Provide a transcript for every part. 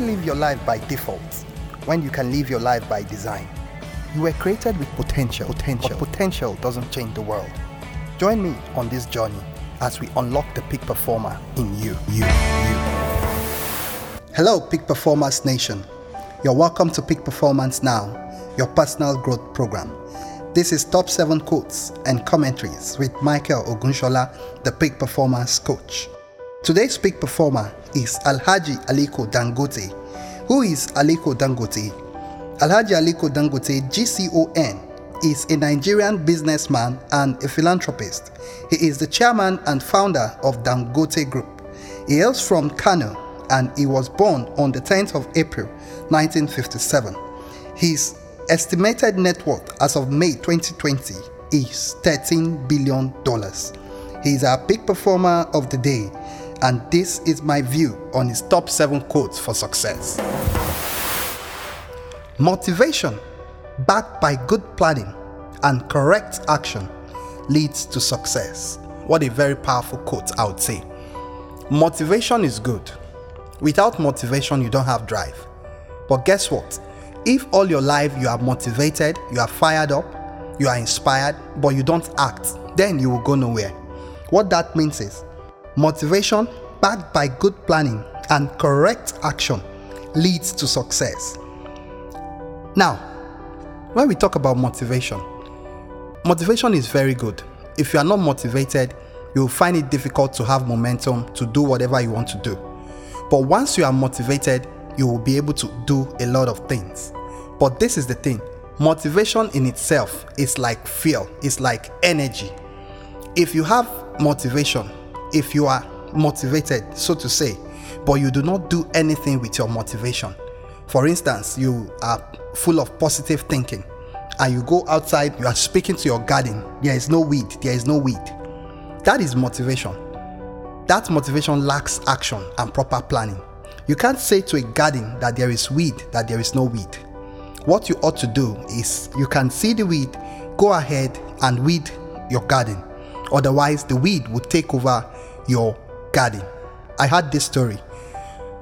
live your life by default when you can live your life by design? You were created with potential, potential. But potential doesn't change the world. Join me on this journey as we unlock the peak performer in you, you, you. Hello, Peak Performance Nation. You're welcome to Peak Performance Now, your personal growth program. This is top seven quotes and commentaries with Michael Ogunshola, the Peak Performance Coach. Today's peak performer is Alhaji Aliko Dangote. Who is Aliko Dangote? Alhaji Aliko Dangote, GCON, is a Nigerian businessman and a philanthropist. He is the chairman and founder of Dangote Group. He hails from Kano and he was born on the 10th of April 1957. His estimated net worth as of May 2020 is $13 billion. He is our peak performer of the day and this is my view on his top 7 quotes for success. Motivation, backed by good planning and correct action, leads to success. What a very powerful quote, I would say. Motivation is good. Without motivation, you don't have drive. But guess what? If all your life you are motivated, you are fired up, you are inspired, but you don't act, then you will go nowhere. What that means is Motivation, backed by good planning and correct action, leads to success. Now, when we talk about motivation, motivation is very good. If you are not motivated, you will find it difficult to have momentum to do whatever you want to do. But once you are motivated, you will be able to do a lot of things. But this is the thing motivation in itself is like fuel, it's like energy. If you have motivation, if you are motivated, so to say, but you do not do anything with your motivation. For instance, you are full of positive thinking and you go outside, you are speaking to your garden, there is no weed, there is no weed. That is motivation. That motivation lacks action and proper planning. You can't say to a garden that there is weed, that there is no weed. What you ought to do is you can see the weed, go ahead and weed your garden. Otherwise, the weed would take over your garden. I had this story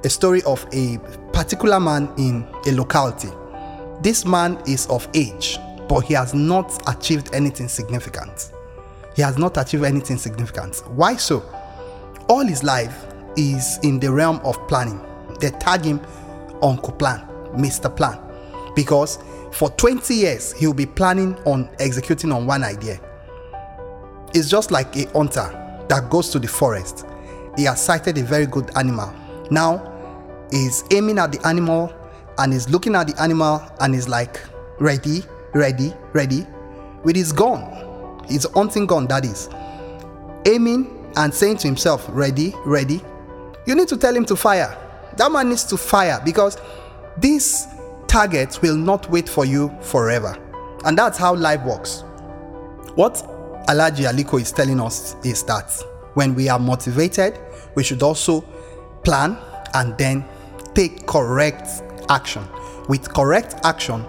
a story of a particular man in a locality. This man is of age, but he has not achieved anything significant. He has not achieved anything significant. Why so? All his life is in the realm of planning. They tag him Uncle Plan, Mr. Plan, because for 20 years he'll be planning on executing on one idea. It's just like a hunter that goes to the forest. He has sighted a very good animal. Now he's aiming at the animal and he's looking at the animal and he's like, ready, ready, ready, with his gun, his hunting gun, that is, aiming and saying to himself, ready, ready. You need to tell him to fire. That man needs to fire because this target will not wait for you forever. And that's how life works. What Alhaji Aliko is telling us is that when we are motivated, we should also plan and then take correct action. With correct action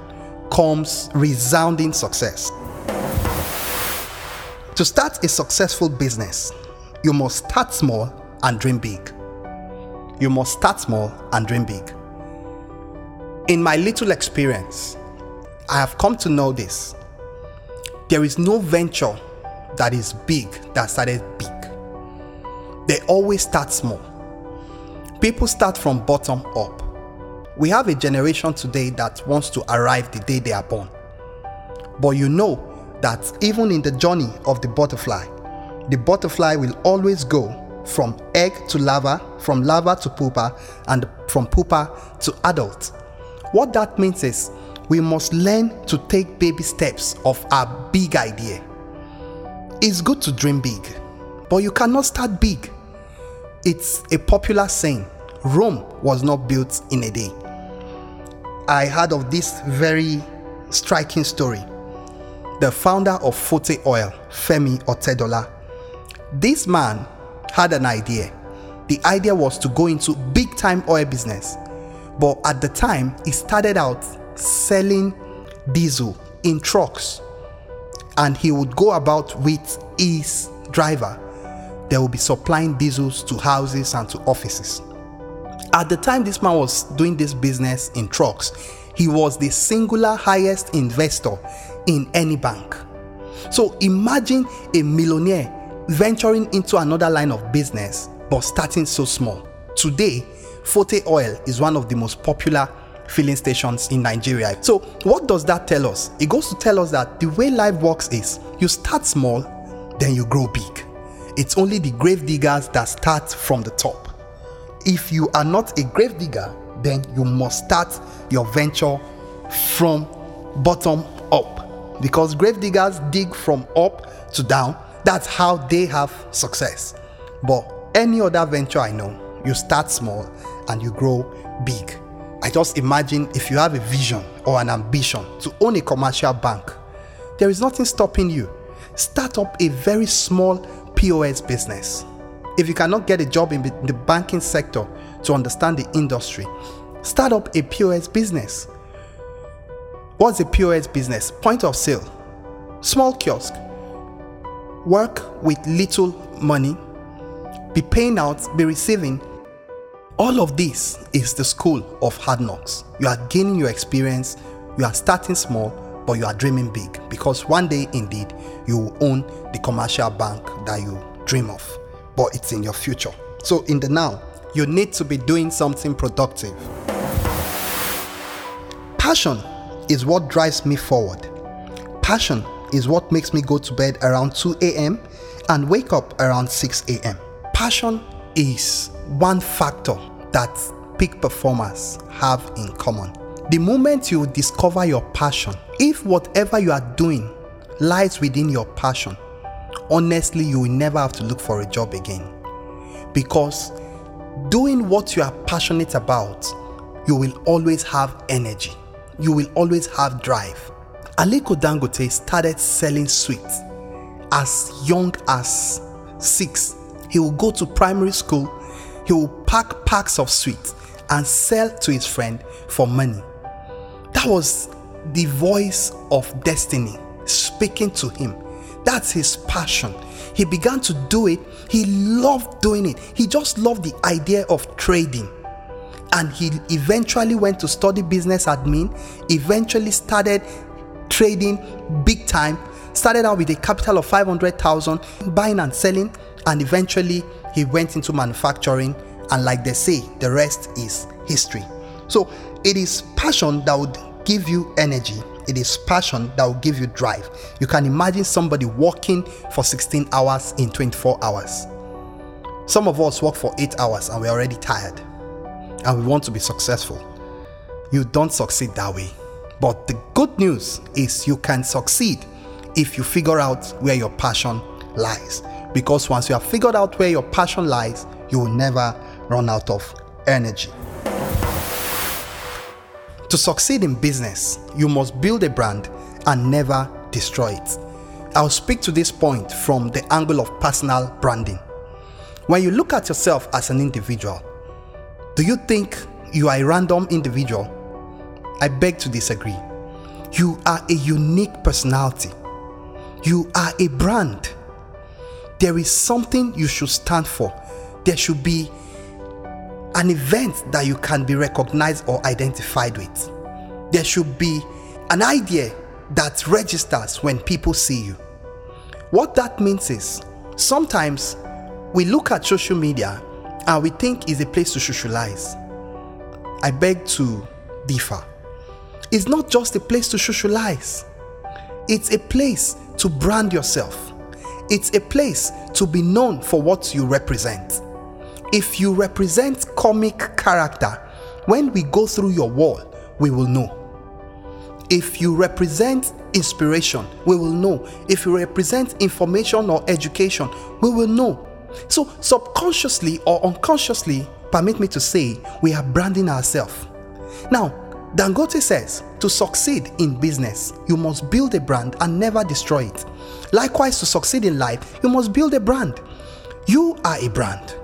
comes resounding success. To start a successful business, you must start small and dream big. You must start small and dream big. In my little experience, I have come to know this. There is no venture that is big that started big. They always start small. People start from bottom up. We have a generation today that wants to arrive the day they are born. But you know that even in the journey of the butterfly, the butterfly will always go from egg to larva, from larva to pupa, and from pupa to adult. What that means is we must learn to take baby steps of our big idea. It's good to dream big, but you cannot start big. It's a popular saying Rome was not built in a day. I heard of this very striking story. The founder of Forte Oil, Femi Otedola, this man had an idea. The idea was to go into big time oil business. But at the time, he started out selling diesel in trucks and he would go about with his driver. They will be supplying diesels to houses and to offices. At the time this man was doing this business in trucks, he was the singular highest investor in any bank. So imagine a millionaire venturing into another line of business but starting so small. Today, Forte Oil is one of the most popular filling stations in Nigeria. So, what does that tell us? It goes to tell us that the way life works is you start small, then you grow big. It's only the grave diggers that start from the top. If you are not a grave digger, then you must start your venture from bottom up because grave diggers dig from up to down. That's how they have success. But any other venture I know, you start small and you grow big. I just imagine if you have a vision or an ambition to own a commercial bank, there is nothing stopping you. Start up a very small POS business. If you cannot get a job in the banking sector to understand the industry, start up a POS business. What's a POS business? Point of sale, small kiosk. Work with little money, be paying out, be receiving. All of this is the school of hard knocks. You are gaining your experience, you are starting small, but you are dreaming big because one day indeed you will own the commercial bank that you dream of, but it's in your future. So, in the now, you need to be doing something productive. Passion is what drives me forward. Passion is what makes me go to bed around 2 a.m. and wake up around 6 a.m. Passion is one factor that peak performers have in common. The moment you discover your passion, if whatever you are doing lies within your passion, honestly, you will never have to look for a job again. Because doing what you are passionate about, you will always have energy, you will always have drive. Aliko Dangote started selling sweets as young as six. He would go to primary school, he will pack packs of sweets and sell to his friend for money. That was the voice of destiny speaking to him. That's his passion. He began to do it. He loved doing it. He just loved the idea of trading. And he eventually went to study business admin, eventually started trading big time, started out with a capital of 500,000, buying and selling, and eventually he went into manufacturing. And like they say, the rest is history. So it is passion that would give you energy. It is passion that will give you drive. You can imagine somebody working for 16 hours in 24 hours. Some of us work for 8 hours and we're already tired and we want to be successful. You don't succeed that way. But the good news is you can succeed if you figure out where your passion lies. Because once you have figured out where your passion lies, you will never run out of energy. To succeed in business, you must build a brand and never destroy it. I'll speak to this point from the angle of personal branding. When you look at yourself as an individual, do you think you are a random individual? I beg to disagree. You are a unique personality. You are a brand. There is something you should stand for. There should be an event that you can be recognized or identified with. There should be an idea that registers when people see you. What that means is sometimes we look at social media and we think it's a place to socialize. I beg to differ. It's not just a place to socialize, it's a place to brand yourself, it's a place to be known for what you represent. If you represent comic character, when we go through your wall, we will know. If you represent inspiration, we will know. If you represent information or education, we will know. So, subconsciously or unconsciously, permit me to say, we are branding ourselves. Now, Dangote says to succeed in business, you must build a brand and never destroy it. Likewise, to succeed in life, you must build a brand. You are a brand.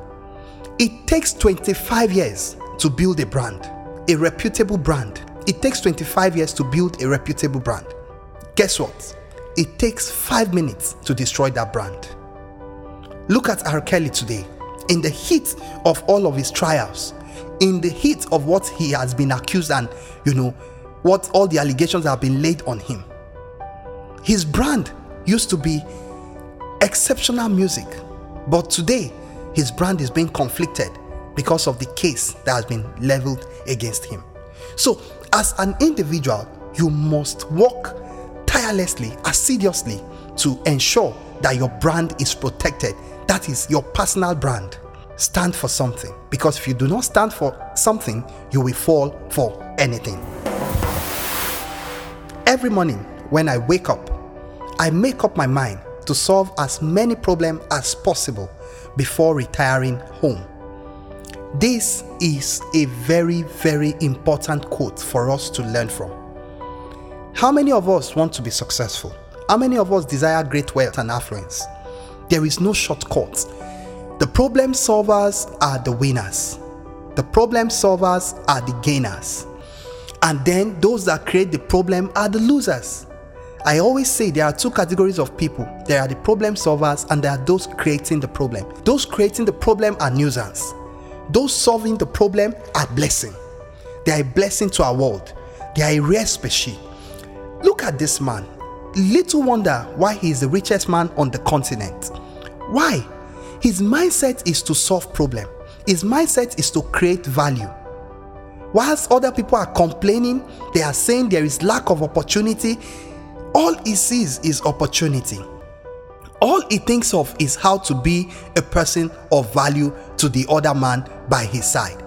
It takes 25 years to build a brand, a reputable brand. It takes 25 years to build a reputable brand. Guess what? It takes five minutes to destroy that brand. Look at R. Kelly today. In the heat of all of his trials, in the heat of what he has been accused and, you know, what all the allegations have been laid on him. His brand used to be exceptional music, but today his brand is being conflicted because of the case that has been leveled against him. So, as an individual, you must work tirelessly, assiduously to ensure that your brand is protected. That is your personal brand. Stand for something because if you do not stand for something, you will fall for anything. Every morning when I wake up, I make up my mind to solve as many problems as possible before retiring home. This is a very, very important quote for us to learn from. How many of us want to be successful? How many of us desire great wealth and affluence? There is no shortcut. The problem solvers are the winners. The problem solvers are the gainers. And then those that create the problem are the losers. I always say there are two categories of people there are the problem solvers and there are those creating the problem. Those creating the problem are nuisance. Those solving the problem are blessing. They are a blessing to our world. They are a rare species. Look at this man. Little wonder why he is the richest man on the continent. Why? His mindset is to solve problem. His mindset is to create value. Whilst other people are complaining, they are saying there is lack of opportunity, all he sees is opportunity. All he thinks of is how to be a person of value to the other man by his side.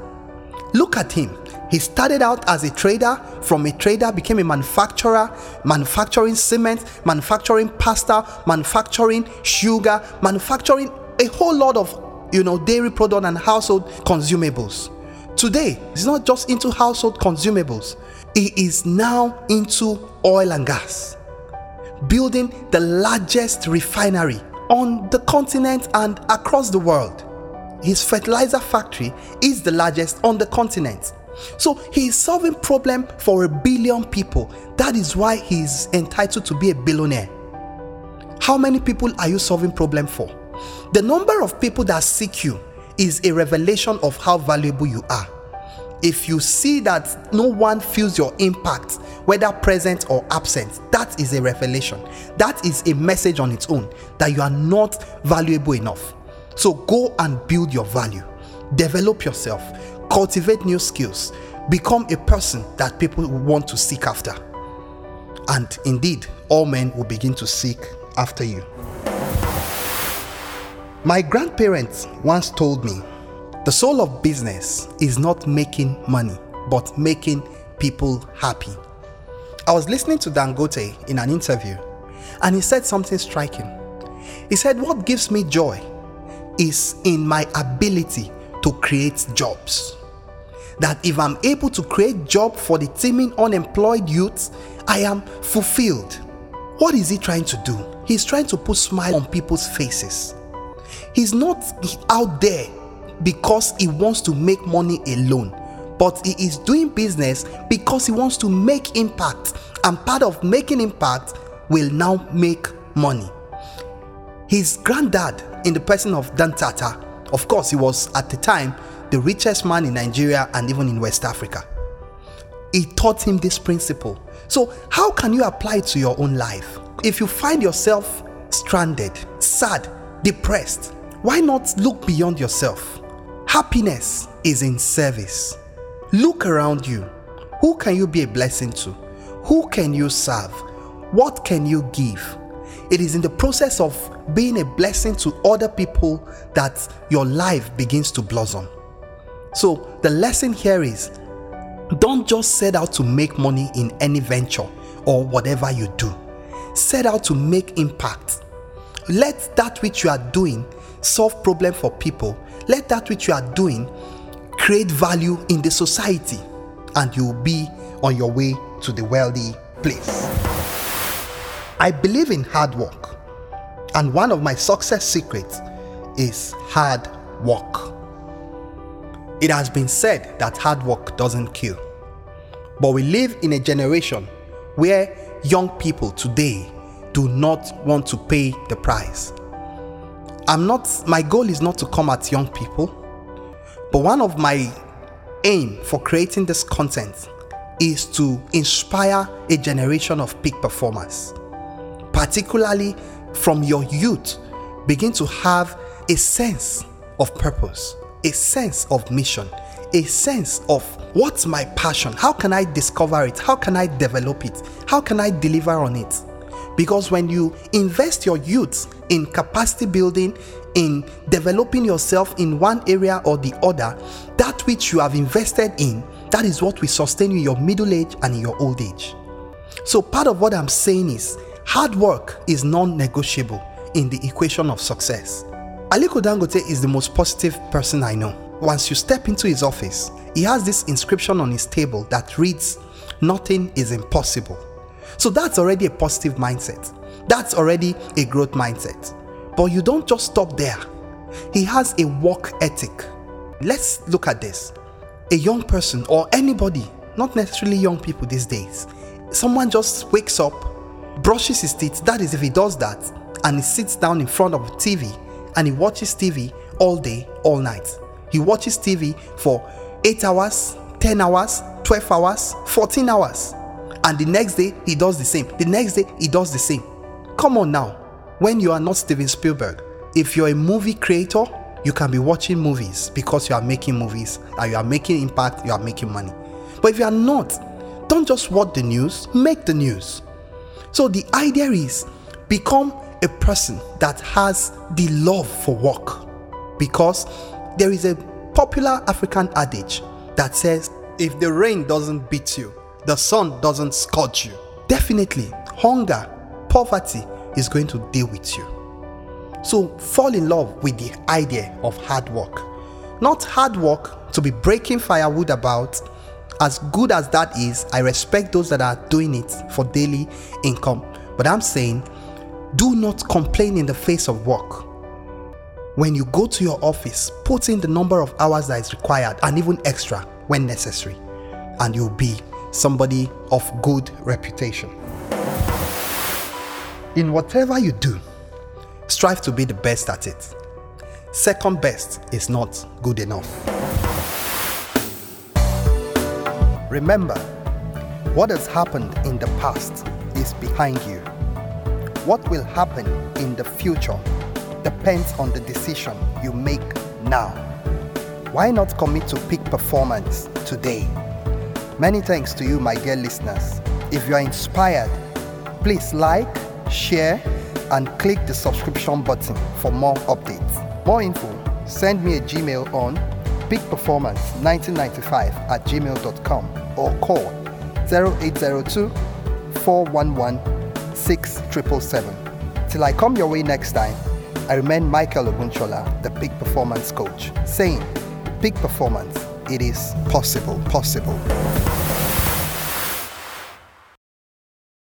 Look at him. He started out as a trader, from a trader became a manufacturer, manufacturing cement, manufacturing pasta, manufacturing sugar, manufacturing a whole lot of you know dairy product and household consumables. Today, he's not just into household consumables. He is now into oil and gas, building the largest refinery on the continent and across the world. His fertilizer factory is the largest on the continent. So he is solving problem for a billion people. That is why he is entitled to be a billionaire. How many people are you solving problem for? The number of people that seek you is a revelation of how valuable you are. If you see that no one feels your impact, whether present or absent, that is a revelation. That is a message on its own that you are not valuable enough. So go and build your value, develop yourself, cultivate new skills, become a person that people want to seek after. And indeed, all men will begin to seek after you. My grandparents once told me the soul of business is not making money, but making people happy. I was listening to Dangote in an interview, and he said something striking. He said, What gives me joy is in my ability to create jobs. That if I'm able to create job for the teeming unemployed youth, I am fulfilled. What is he trying to do? He's trying to put smile on people's faces. He's not out there because he wants to make money alone, but he is doing business because he wants to make impact. And part of making impact will now make money. His granddad, in the person of Dantata, of course, he was at the time the richest man in Nigeria and even in West Africa. He taught him this principle. So, how can you apply it to your own life? If you find yourself stranded, sad, depressed, why not look beyond yourself? Happiness is in service. Look around you. Who can you be a blessing to? Who can you serve? What can you give? It is in the process of being a blessing to other people that your life begins to blossom. So, the lesson here is don't just set out to make money in any venture or whatever you do. Set out to make impact. Let that which you are doing solve problem for people. Let that which you are doing create value in the society and you'll be on your way to the wealthy place. I believe in hard work, and one of my success secrets is hard work. It has been said that hard work doesn't kill, but we live in a generation where young people today do not want to pay the price. I'm not, my goal is not to come at young people, but one of my aim for creating this content is to inspire a generation of peak performers, particularly from your youth. Begin to have a sense of purpose, a sense of mission, a sense of what's my passion? How can I discover it? How can I develop it? How can I deliver on it? Because when you invest your youth in capacity building, in developing yourself in one area or the other, that which you have invested in, that is what will sustain you in your middle age and in your old age. So, part of what I'm saying is hard work is non negotiable in the equation of success. Aliko Dangote is the most positive person I know. Once you step into his office, he has this inscription on his table that reads, Nothing is impossible. So that's already a positive mindset. That's already a growth mindset. But you don't just stop there. He has a work ethic. Let's look at this. A young person or anybody, not necessarily young people these days, someone just wakes up, brushes his teeth, that is if he does that, and he sits down in front of a TV and he watches TV all day, all night. He watches TV for 8 hours, 10 hours, 12 hours, 14 hours. And the next day, he does the same. The next day, he does the same. Come on now. When you are not Steven Spielberg, if you're a movie creator, you can be watching movies because you are making movies and you are making impact, you are making money. But if you are not, don't just watch the news, make the news. So the idea is become a person that has the love for work because there is a popular African adage that says if the rain doesn't beat you, the sun doesn't scorch you. Definitely, hunger, poverty is going to deal with you. So fall in love with the idea of hard work. Not hard work to be breaking firewood about. As good as that is, I respect those that are doing it for daily income. But I'm saying do not complain in the face of work. When you go to your office, put in the number of hours that is required and even extra when necessary, and you'll be somebody of good reputation. In whatever you do, strive to be the best at it. Second best is not good enough. Remember, what has happened in the past is behind you. What will happen in the future depends on the decision you make now. Why not commit to peak performance today? Many thanks to you, my dear listeners. If you are inspired, please like, share, and click the subscription button for more updates. More info, send me a Gmail on peakperformance1995 at gmail.com or call 0802 411 6777. Till I come your way next time, I remain Michael Ogunshola, the Peak Performance Coach, saying, Peak Performance, it is possible, possible.